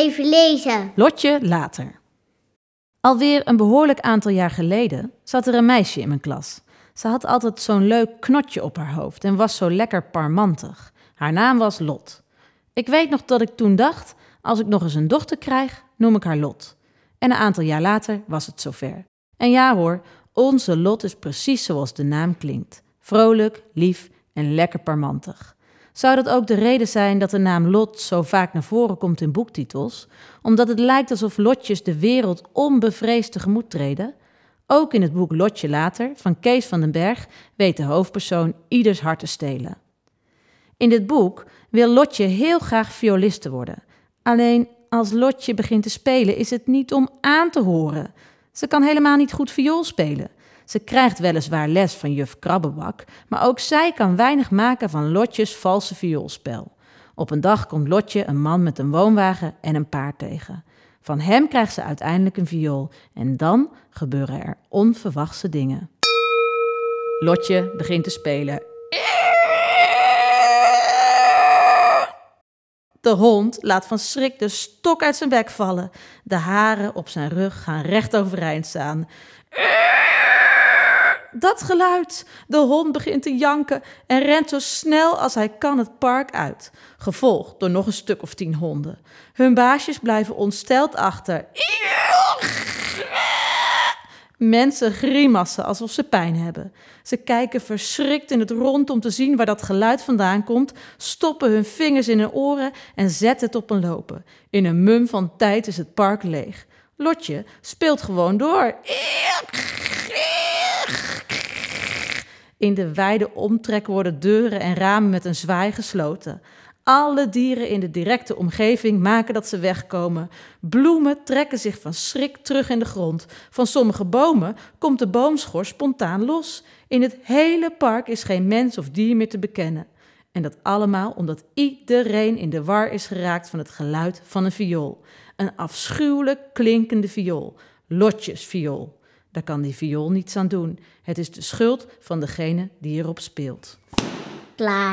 even lezen. Lotje later. Alweer een behoorlijk aantal jaar geleden zat er een meisje in mijn klas. Ze had altijd zo'n leuk knotje op haar hoofd en was zo lekker parmantig. Haar naam was Lot. Ik weet nog dat ik toen dacht: als ik nog eens een dochter krijg, noem ik haar Lot. En een aantal jaar later was het zover. En ja hoor, onze Lot is precies zoals de naam klinkt: vrolijk, lief en lekker parmantig. Zou dat ook de reden zijn dat de naam Lot zo vaak naar voren komt in boektitels? Omdat het lijkt alsof Lotjes de wereld onbevreesd tegemoet treden? Ook in het boek Lotje Later van Kees van den Berg weet de hoofdpersoon ieders hart te stelen. In dit boek wil Lotje heel graag violiste worden. Alleen als Lotje begint te spelen is het niet om aan te horen. Ze kan helemaal niet goed viool spelen. Ze krijgt weliswaar les van juf Krabbebak, maar ook zij kan weinig maken van Lotjes valse vioolspel. Op een dag komt Lotje een man met een woonwagen en een paard tegen. Van hem krijgt ze uiteindelijk een viool en dan gebeuren er onverwachte dingen. Lotje begint te spelen. De hond laat van schrik de stok uit zijn bek vallen. De haren op zijn rug gaan recht overeind staan. Dat geluid! De hond begint te janken en rent zo snel als hij kan het park uit, gevolgd door nog een stuk of tien honden. Hun baasjes blijven ontsteld achter. Mensen grimassen alsof ze pijn hebben. Ze kijken verschrikt in het rond om te zien waar dat geluid vandaan komt, stoppen hun vingers in hun oren en zetten het op een lopen. In een mum van tijd is het park leeg. Lotje speelt gewoon door. In de wijde omtrek worden deuren en ramen met een zwaai gesloten. Alle dieren in de directe omgeving maken dat ze wegkomen. Bloemen trekken zich van schrik terug in de grond. Van sommige bomen komt de boomschors spontaan los. In het hele park is geen mens of dier meer te bekennen. En dat allemaal omdat iedereen in de war is geraakt van het geluid van een viool. Een afschuwelijk klinkende viool. Lotjesviool. Daar kan die viool niets aan doen. Het is de schuld van degene die erop speelt. Klaar.